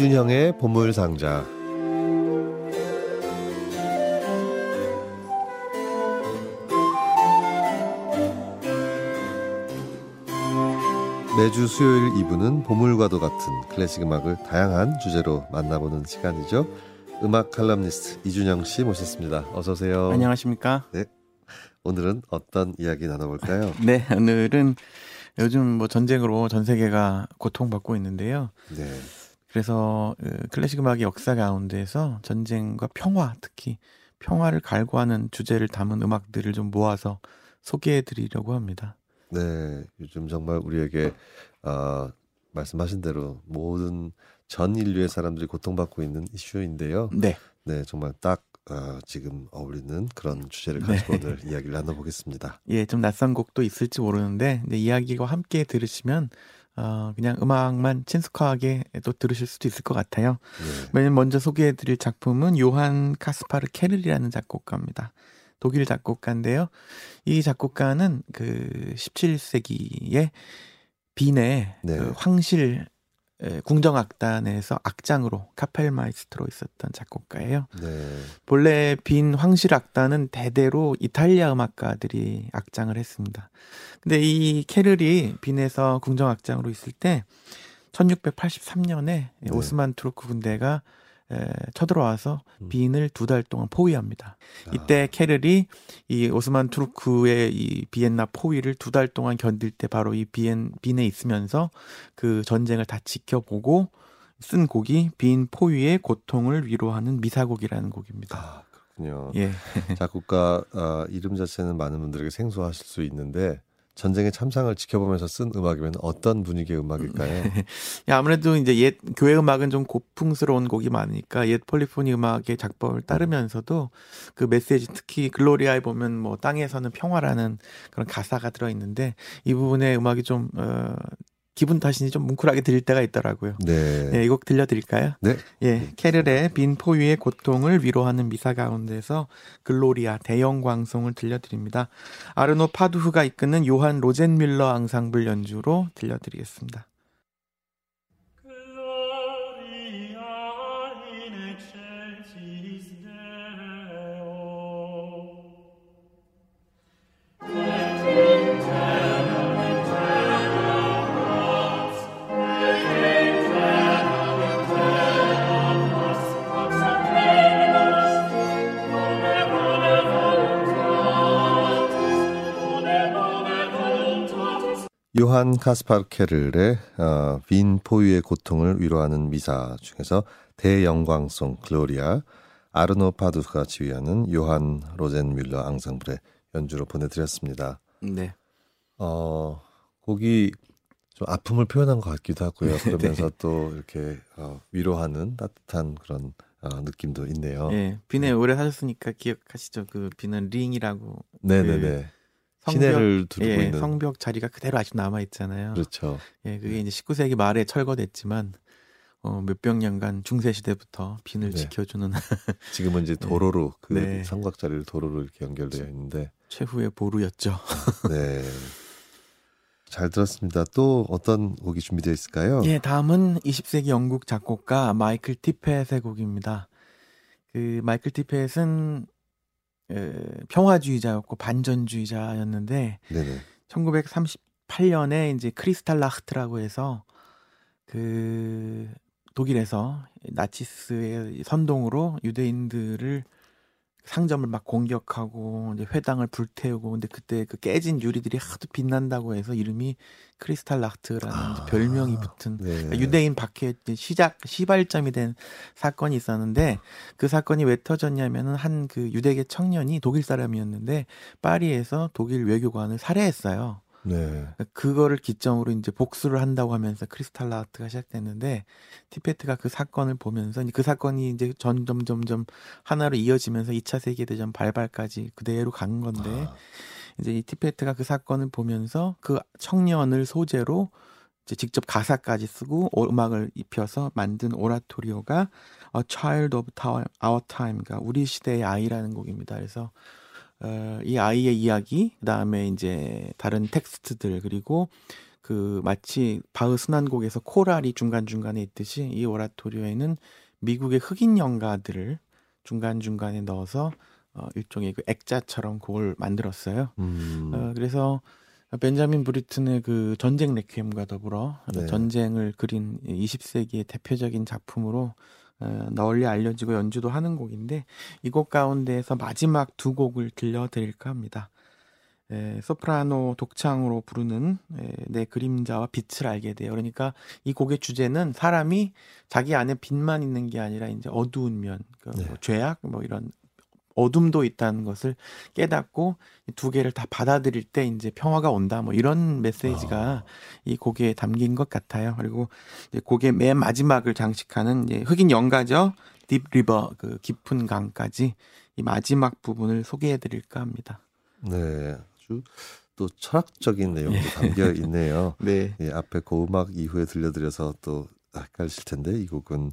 이준형의 보물상자 매주 수요일 2부는 보물과도 같은 클래식 음악을 다양한 주제로 만나보는 시간이죠. 음악 칼럼니스트 이준영 씨 모셨습니다. 어서 오세요. 안녕하십니까? 네. 오늘은 어떤 이야기 나눠볼까요? 네, 오늘은 요즘 뭐 전쟁으로 전 세계가 고통받고 있는데요. 네. 그래서 그 클래식 음악의 역사 가운데서 전쟁과 평화, 특히 평화를 갈구하는 주제를 담은 음악들을 좀 모아서 소개해 드리려고 합니다. 네, 요즘 정말 우리에게 어, 말씀하신 대로 모든 전 인류의 사람들이 고통받고 있는 이슈인데요. 네. 네, 정말 딱 어, 지금 어울리는 그런 주제를 가지고 네. 오늘 이야기를 나눠보겠습니다. 예, 좀 낯선 곡도 있을지 모르는데 이야기와 함께 들으시면 어, 그냥 음악만 친숙하게 또 들으실 수도 있을 것 같아요. 네. 맨 먼저 소개해 드릴 작품은 요한 카스파르 케를이라는 작곡가입니다. 독일 작곡가인데요. 이 작곡가는 그 17세기에 빈의 네. 그 황실 에, 궁정악단에서 악장으로 Kapellmeister로 있었던 작곡가예요. 네. 본래 빈 황실 악단은 대대로 이탈리아 음악가들이 악장을 했습니다. 근데 이 케를이 빈에서 궁정 악장으로 있을 때 1683년에 네. 오스만 투르크 군대가 에, 쳐들어와서 음. 빈을 두 달 동안 포위합니다. 아, 이때 케를이 이 오스만 투르크의 이 비엔나 포위를 두 달 동안 견딜 때 바로 이 비엔 빈에 있으면서 그 전쟁을 다 지켜보고 쓴 곡이 빈 포위의 고통을 위로하는 미사곡이라는 곡입니다. 아, 그렇군요. 예. 작곡가 어, 이름 자체는 많은 분들에게 생소하실 수 있는데 전쟁의 참상을 지켜보면서 쓴 음악이면 어떤 분위기의 음악일까요? 야, 아무래도 이제 옛 교회 음악은 좀 고풍스러운 곡이 많으니까 옛 폴리포니 음악의 작법을 따르면서도 그 메시지 특히 글로리아에 보면 뭐 땅에서는 평화라는 그런 가사가 들어 있는데 이 부분의 음악이 좀 어, 기분 탓이니 좀 뭉클하게 들릴 때가 있더라고요. 네. 예, 이곡 들려드릴까요? 네. 예, 케를의 빈 포유의 고통을 위로하는 미사 가운데서 글로리아 대형 광송을 들려드립니다. 아르노 파두흐가 이끄는 요한 로젠뮬러 앙상블 연주로 들려드리겠습니다. 요한 카스파르 케를의 어, 빈 포위의 고통을 위로하는 미사 중에서 대영광송 글로리아 아르노 파두가 지휘하는 요한 로젠뮬러 앙상블의 연주로 보내드렸습니다. 네. 어, 곡이 좀 아픔을 표현한 것 같기도 하고요. 네. 그러면서 또 이렇게 어, 위로하는 따뜻한 그런 어, 느낌도 있네요. 예, 빈에 오래 사셨으니까 기억하시죠? 그 빈은 링이라고 네네네. 성벽, 시내를 두르고 예, 있는 성벽 자리가 그대로 아직 남아 있잖아요. 그렇죠. 예, 그게 이제 19세기 말에 철거됐지만 어, 몇백 년간 중세 시대부터 빈을 네. 지켜주는 지금은 이제 도로로 그 네. 삼각 자리를 도로로 이렇게 연결되어 있는데 최후의 보루였죠. 네. 잘 들었습니다. 또 어떤 곡이 준비되어 있을까요? 예, 다음은 20세기 영국 작곡가 마이클 티펫의 곡입니다. 그 마이클 티펫은 에, 평화주의자였고 반전주의자였는데 네네. 1938년에 이제 크리스탈 라흐트라고 해서 그 독일에서 나치스의 선동으로 유대인들을 상점을 막 공격하고 이제 회당을 불태우고 근데 그때 그 깨진 유리들이 하도 빛난다고 해서 이름이 크리스탈 라흐트라는 이제 아, 별명이 붙은 네. 그러니까 유대인 박해 시작 시발점이 된 사건이 있었는데 그 사건이 왜 터졌냐면은 한 그 유대계 청년이 독일 사람이었는데 파리에서 독일 외교관을 살해했어요. 네. 그거를 기점으로 이제 복수를 한다고 하면서 크리스탈 라트가 시작됐는데 티페트가 그 사건을 보면서 그 사건이 이제 점점 점점 하나로 이어지면서 2차 세계 대전 발발까지 그대로 간 건데 아, 이제 이 티페트가 그 사건을 보면서 그 청년을 소재로 이제 직접 가사까지 쓰고 오- 음악을 입혀서 만든 오라토리오가 A Child of Our Our Time, 그러니까 우리 시대의 아이라는 곡입니다. 그래서 어, 이 아이의 이야기, 그 다음에 이제 다른 텍스트들 그리고 그 마치 바흐 수난곡에서 코랄이 중간 중간에 있듯이 이 오라토리오에는 미국의 흑인 연가들을 중간 중간에 넣어서 어, 일종의 그 액자처럼 곡을 만들었어요. 음. 어, 그래서 벤자민 브리튼의 그 전쟁 레퀴엠과 더불어 네. 전쟁을 그린 20세기의 대표적인 작품으로 어, 널리 알려지고 연주도 하는 곡인데 이 곡 가운데에서 마지막 두 곡을 들려드릴까 합니다. 에, 소프라노 독창으로 부르는 에, 내 그림자와 빛을 알게 되어. 그러니까 이 곡의 주제는 사람이 자기 안에 빛만 있는 게 아니라 이제 어두운 면, 그 네. 뭐 죄악, 뭐 이런 어둠도 있다는 것을 깨닫고 이두 개를 다 받아들일 때 이제 평화가 온다. 뭐 이런 메시지가 이 곡에 담긴 것 같아요. 그리고 이제 곡의 맨 마지막을 장식하는 이제 흑인 연가죠. 딥 리버 그 깊은 강까지 이 마지막 부분을 소개해 드릴까 합니다. 네, 아주 또 철학적인 내용도 담겨 있네요. 네. 예, 앞에 고음악 이후에 들려드려서 또 헷갈리실 텐데 이 곡은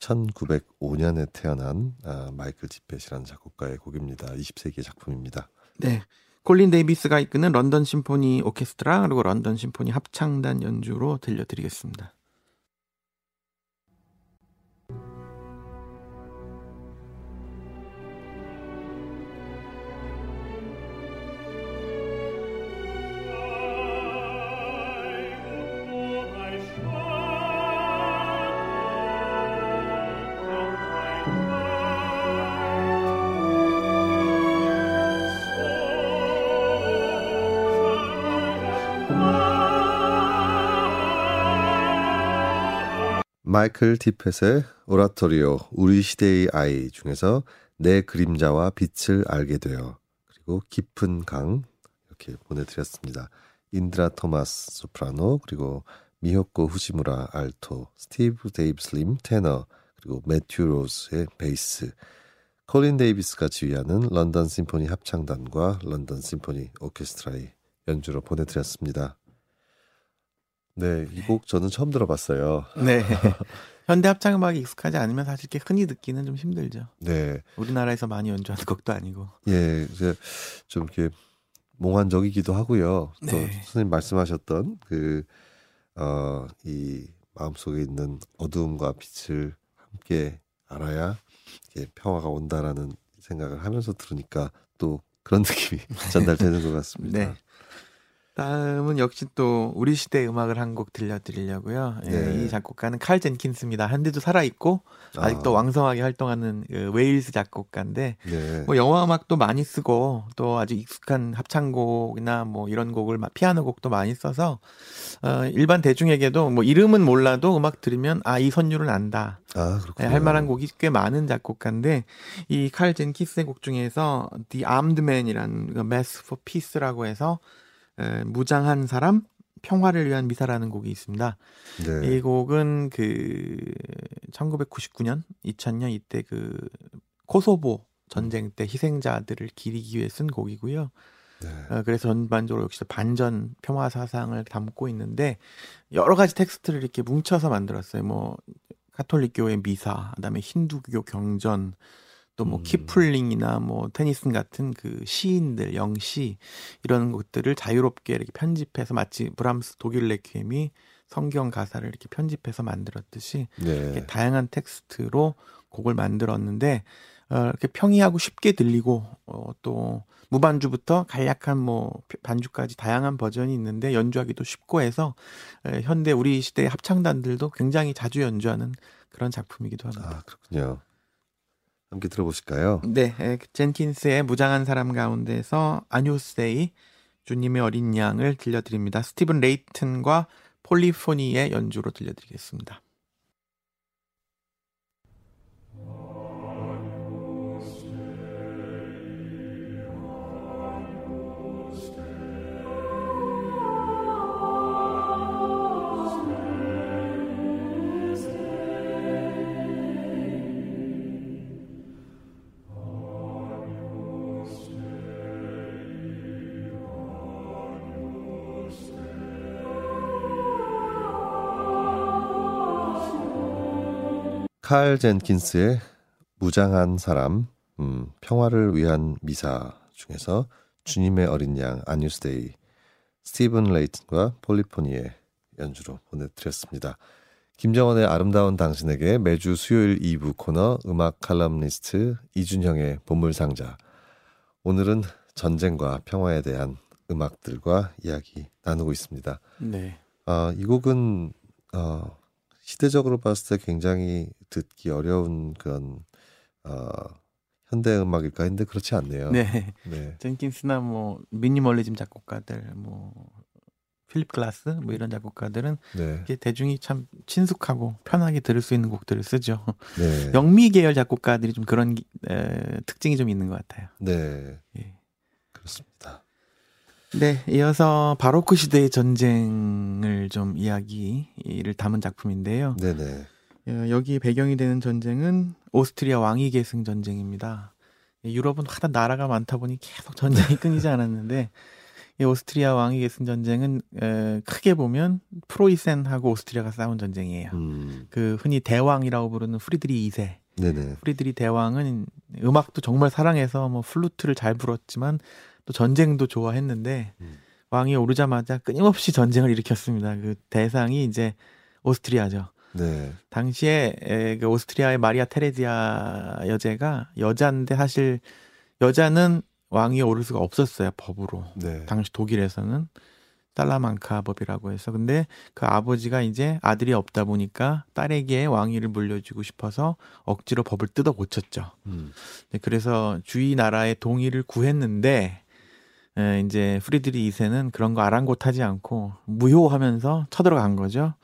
1905년에 태어난 아, 마이클 지펫이라는 작곡가의 곡입니다. 20세기의 작품입니다. 네. 콜린 데이비스가 이끄는 런던 심포니 오케스트라 그리고 런던 심포니 합창단 연주로 들려드리겠습니다. 마이클 티펫의 오라토리오 우리 시대의 아이 중에서 내 그림자와 빛을 알게 되어 그리고 깊은 강 이렇게 보내드렸습니다. 인드라 토마스 소프라노 그리고 미호코 후지무라 알토 스티브 데이브 슬림 테너 그리고 매튜 로스의 베이스 콜린 데이비스가 지휘하는 런던 심포니 합창단과 런던 심포니 오케스트라의 연주로 보내드렸습니다. 네, 이 곡 저는 처음 들어봤어요. 네. 현대 합창 음악이 익숙하지 않으면 사실 이렇게 흔히 듣기는 좀 힘들죠. 네, 우리나라에서 많이 연주하는 곡도 아니고. 예, 이제 좀 이렇게 몽환적이기도 하고요. 또 네. 선생님 말씀하셨던 그, 어, 이 마음속에 있는 어두움과 빛을 함께 알아야 이게 평화가 온다라는 생각을 하면서 들으니까 또 그런 느낌이 전달되는 것 같습니다. 네. 다음은 역시 또 우리 시대 음악을 한 곡 들려드리려고요. 예, 네. 이 작곡가는 칼 젠킨스입니다. 현대도 살아 있고 아직도 왕성하게 활동하는 그 웨일스 작곡가인데 네. 뭐 영화 음악도 많이 쓰고 또 아주 익숙한 합창곡이나 뭐 이런 곡을 마- 피아노 곡도 많이 써서 어, 일반 대중에게도 뭐 이름은 몰라도 음악 들으면 아 이 선율은 안다 아, 네, 그렇군요. 할 만한 곡이 꽤 많은 작곡가인데 이 칼 젠키스의 곡 중에서 The Armed Man이라는 그 Mass for Peace라고 해서 에, 무장한 사람 평화를 위한 미사라는 곡이 있습니다. 네. 이 곡은 그 1999년, 2000년 이때 그 코소보 전쟁 때 희생자들을 기리기 위해 쓴 곡이고요. 네. 어, 그래서 전반적으로 역시 반전 평화 사상을 담고 있는데 여러 가지 텍스트를 이렇게 뭉쳐서 만들었어요. 뭐 카톨릭교의 미사, 그다음에 힌두교 경전, 또 뭐 음. 키플링이나 뭐 테니슨 같은 그 시인들, 영시 이런 것들을 자유롭게 이렇게 편집해서 마치 브람스 독일 레퀴엠이 성경 가사를 이렇게 편집해서 만들었듯이 네. 이렇게 다양한 텍스트로 곡을 만들었는데 어, 이렇게 평이하고 쉽게 들리고 어, 또 무반주부터 간략한 뭐 반주까지 다양한 버전이 있는데 연주하기도 쉽고 해서 에, 현대 우리 시대의 합창단들도 굉장히 자주 연주하는 그런 작품이기도 합니다. 아, 그렇군요. 함께 들어보실까요? 네, 에, 젠킨스의 무장한 사람 가운데서 아뉴세이 주님의 어린 양을 들려드립니다. 스티븐 레이튼과 폴리포니의 연주로 들려드리겠습니다. 칼 젠킨스의 무장한 사람, 음, 평화를 위한 미사 중에서 주님의 어린 양 아뉴스데이 스티븐 레이튼과 폴리포니의 연주로 보내드렸습니다. 김정원의 아름다운 당신에게 매주 수요일 2부 코너 음악 칼럼니스트 이준형의 보물상자. 오늘은 전쟁과 평화에 대한 음악들과 이야기 나누고 있습니다. 네. 아, 이 곡은 어, 시대적으로 봤을 때 굉장히 듣기 어려운 그런 어, 현대 음악일까 했는데 그렇지 않네요. 네. 네. 젠킨스나 뭐 미니멀리즘 작곡가들 뭐 필립 글라스 뭐 이런 작곡가들은 네. 이게 대중이 참 친숙하고 편하게 들을 수 있는 곡들을 쓰죠. 네. 영미 계열 작곡가들이 좀 그런 기- 에, 특징이 좀 있는 것 같아요. 네. 예. 그렇습니다. 네, 이어서 바로크 시대의 전쟁을 좀 이야기를 담은 작품인데요. 네네. 어, 여기 배경이 되는 전쟁은 오스트리아 왕위 계승 전쟁입니다. 예, 유럽은 하도 나라가 많다 보니 계속 전쟁이 끊이지 않았는데 이 오스트리아 왕위 계승 전쟁은 에, 크게 보면 프로이센하고 오스트리아가 싸운 전쟁이에요. 음. 그 흔히 대왕이라고 부르는 프리드리히 2세. 네네. 프리드리히 대왕은 음악도 정말 사랑해서 뭐 플루트를 잘 불었지만 또 전쟁도 좋아했는데 음. 왕위 오르자마자 끊임없이 전쟁을 일으켰습니다. 그 대상이 이제 오스트리아죠. 네. 당시에 에, 그 오스트리아의 마리아 테레지아 여제가 여자인데 사실 여자는 왕위에 오를 수가 없었어요 법으로. 네. 당시 독일에서는 살라만카 법이라고 해서 근데 그 아버지가 이제 아들이 없다 보니까 딸에게 왕위를 물려주고 싶어서 억지로 법을 뜯어 고쳤죠. 음. 네, 그래서 주위 나라의 동의를 구했는데 에, 이제 프리드리히 2세는 그런 거 아랑곳하지 않고 무효라면서 쳐들어간 거죠.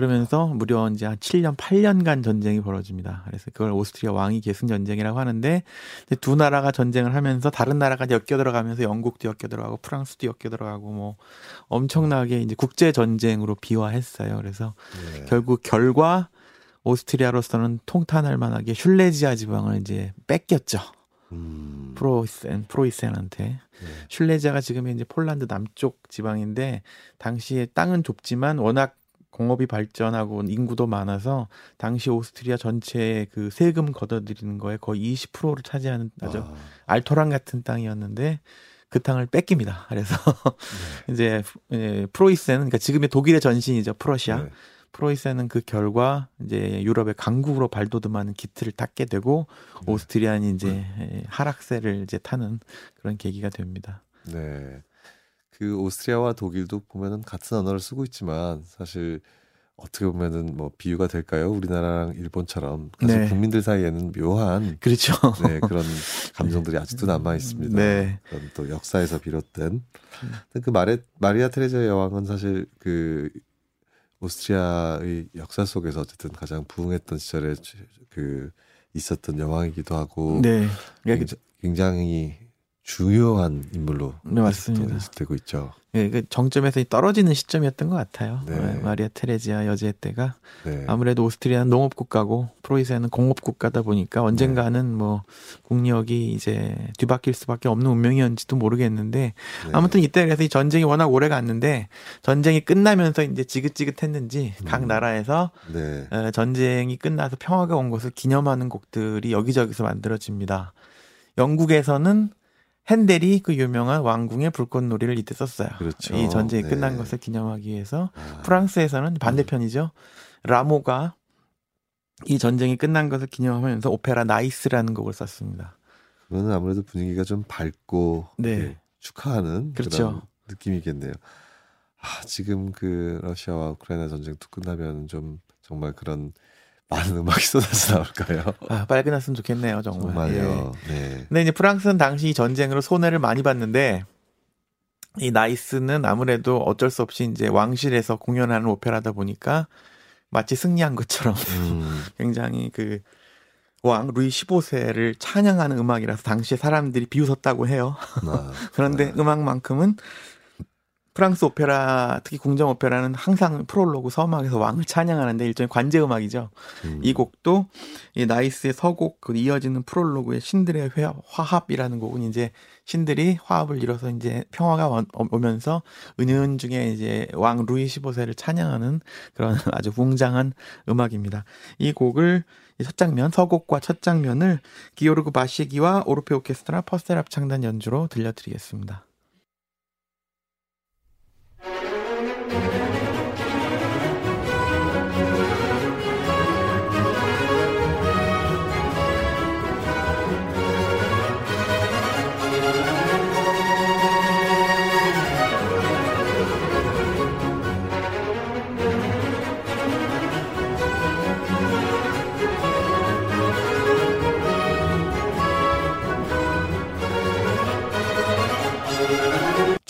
그러면서 무려 이제 한 7년, 8년간 전쟁이 벌어집니다. 그래서 그걸 오스트리아 왕위 계승 전쟁이라고 하는데 이제 두 나라가 전쟁을 하면서 다른 나라가 엮여 들어가면서 영국도 엮여 들어가고 프랑스도 엮여 들어가고 뭐 엄청나게 이제 국제 전쟁으로 비화했어요. 그래서 네. 결국 결과 오스트리아로서는 통탄할 만하게 슐레지아 지방을 이제 뺏겼죠. 음. 프로이센 프로이센한테 네. 슐레지아가 지금 이제 폴란드 남쪽 지방인데 당시에 땅은 좁지만 워낙 공업이 발전하고 인구도 많아서 당시 오스트리아 전체의 그 세금 걷어들이는 거에 거의 20%를 차지하는 아주 아, 알토란 같은 땅이었는데 그 땅을 뺏깁니다. 그래서 네. 이제 예, 프로이센은 그러니까 지금의 독일의 전신이죠. 프러시아. 네. 프로이센은 그 결과 이제 유럽의 강국으로 발돋움하는 기틀을 닦게 되고 네. 오스트리아는 이제 예, 하락세를 이제 타는 그런 계기가 됩니다. 네. 그 오스트리아와 독일도 보면은 같은 언어를 쓰고 있지만 사실 어떻게 보면은 뭐 비유가 될까요? 우리나라랑 일본처럼 사실 네. 국민들 사이에는 묘한 그렇죠. 네, 그런 감정들이 아직도 남아 있습니다. 네. 그런 또 역사에서 비롯된 근데 그 마레, 마리아 테레자 여왕은 사실 그 오스트리아의 역사 속에서 어쨌든 가장 부흥했던 시절에 그 있었던 여왕이기도 하고 네. 굉장히 중요한 인물로 네, 맞습니다. 되고 있죠. 예, 그 정점에서 떨어지는 시점이었던 것 같아요. 네. 예, 마리아 테레지아 여제 때가 네. 아무래도 오스트리아는 농업 국가고 프로이센은 공업 국가다 보니까 언젠가는 네. 뭐 국력이 이제 뒤바뀔 수밖에 없는 운명이었는지도 모르겠는데 네. 아무튼 이때 그래서 이 전쟁이 워낙 오래 갔는데 전쟁이 끝나면서 이제 지긋지긋했는지 각 음. 나라에서 네. 어, 전쟁이 끝나서 평화가 온 것을 기념하는 곡들이 여기저기서 만들어집니다. 영국에서는 핸델이 그 유명한 왕궁의 불꽃놀이를 이때 썼어요. 그렇죠. 이 전쟁이 네. 끝난 것을 기념하기 위해서 아, 프랑스에서는 반대편이죠. 라모가 이 전쟁이 끝난 것을 기념하면서 오페라 나이스라는 곡을 썼습니다. 그러면 아무래도 분위기가 좀 밝고 네. 예, 축하하는 그렇죠. 그런 느낌이겠네요. 아, 지금 그 러시아와 우크라이나 전쟁 도 끝나면 좀 정말 그런 많은 음악이 쏟아져 나올까요? 아, 빨리 끝났으면 좋겠네요, 정말. 예. 정말요. 네. 근데 이제 프랑스는 당시 이 전쟁으로 손해를 많이 봤는데 이 나이스는 아무래도 어쩔 수 없이 이제 왕실에서 공연하는 오페라다 보니까 마치 승리한 것처럼 음, 굉장히 그 왕 루이 15세를 찬양하는 음악이라서 당시에 사람들이 비웃었다고 해요. 아, 그런데 음악만큼은 프랑스 오페라 특히 궁정 오페라는 항상 프롤로그 서막에서 왕을 찬양하는데 일종의 관제 음악이죠. 음, 이 곡도 이 나이스의 서곡 그 이어지는 프롤로그의 신들의 회, 화합이라는 곡은 이제 신들이 화합을 이뤄서 이제 평화가 와- 오면서 은연중에 이제 왕 루이 15세를 찬양하는 그런 아주 웅장한 음악입니다. 이 곡을 이첫 장면 서곡과 첫 장면을 기오르그 바시기와 오르페 오케스트라 퍼스텔 합창단 연주로 들려드리겠습니다.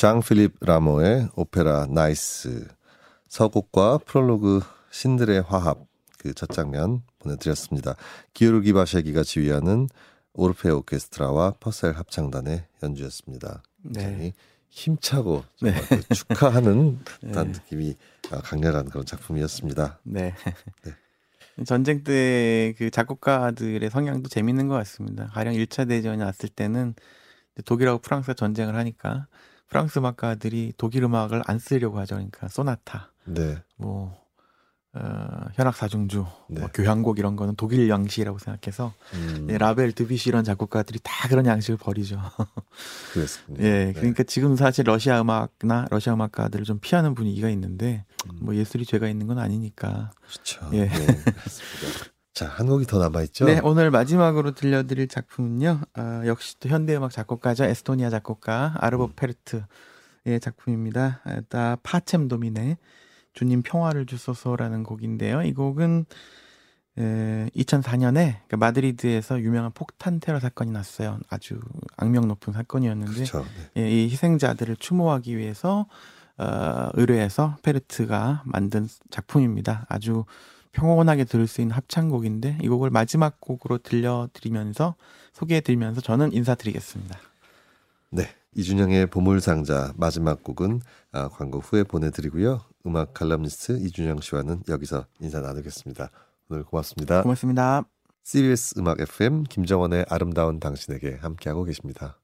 장 필립 라모의 오페라 나이스 서곡과 프롤로그 신들의 화합 그 첫 장면 보내드렸습니다. 기요르기 바샤기가 지휘하는 오르페 오케스트라와 퍼셀 합창단의 연주였습니다. 네. 힘차고 정말 그 축하하는 네. 느낌이 아, 강렬한 그런 작품이었습니다. 네. 네. 전쟁 때 그 작곡가들의 성향도 재밌는 것 같습니다. 가령 1차 대전이 왔을 때는 독일하고 프랑스가 전쟁을 하니까 프랑스 음악가들이 독일 음악을 안 쓰려고 하죠. 그러니까 소나타, 네, 뭐 어, 현악 사중주, 네. 뭐 교향곡 이런 거는 독일 양식이라고 생각해서 음, 예, 라벨, 드뷔시 이런 작곡가들이 다 그런 양식을 버리죠. 그랬군요. 예, 네. 그러니까 지금 사실 러시아 음악나 러시아 음악가들을 좀 피하는 분위기가 있는데 음. 뭐 예술이 죄가 있는 건 아니니까. 그렇죠. 예. 네, 그렇습니다. 자, 한 곡이 더 남아 있죠. 네, 오늘 마지막으로 들려드릴 작품은요. 아, 역시 또 현대음악 작곡가죠. 에스토니아 작곡가 아르보 음. 페르트의 작품입니다. 아, 다 파쳔 도미네 주님 평화를 주소서라는 곡인데요. 이 곡은 에, 2004년에 마드리드에서 유명한 폭탄 테러 사건이 났어요. 아주 악명 높은 사건이었는데 그렇죠. 네. 예, 이 희생자들을 추모하기 위해서 어, 의뢰해서 페르트가 만든 작품입니다. 아주 평온하게 들을 수 있는 합창곡인데 이 곡을 마지막 곡으로 들려드리면서 소개해드리면서 저는 인사드리겠습니다. 네, 이준영의 보물상자 마지막 곡은 아, 광고 후에 보내드리고요. 음악 칼럼니스트 이준영 씨와는 여기서 인사 나누겠습니다. 오늘 고맙습니다. 고맙습니다. CBS 음악 FM 김정원의 아름다운 당신에게 함께하고 계십니다.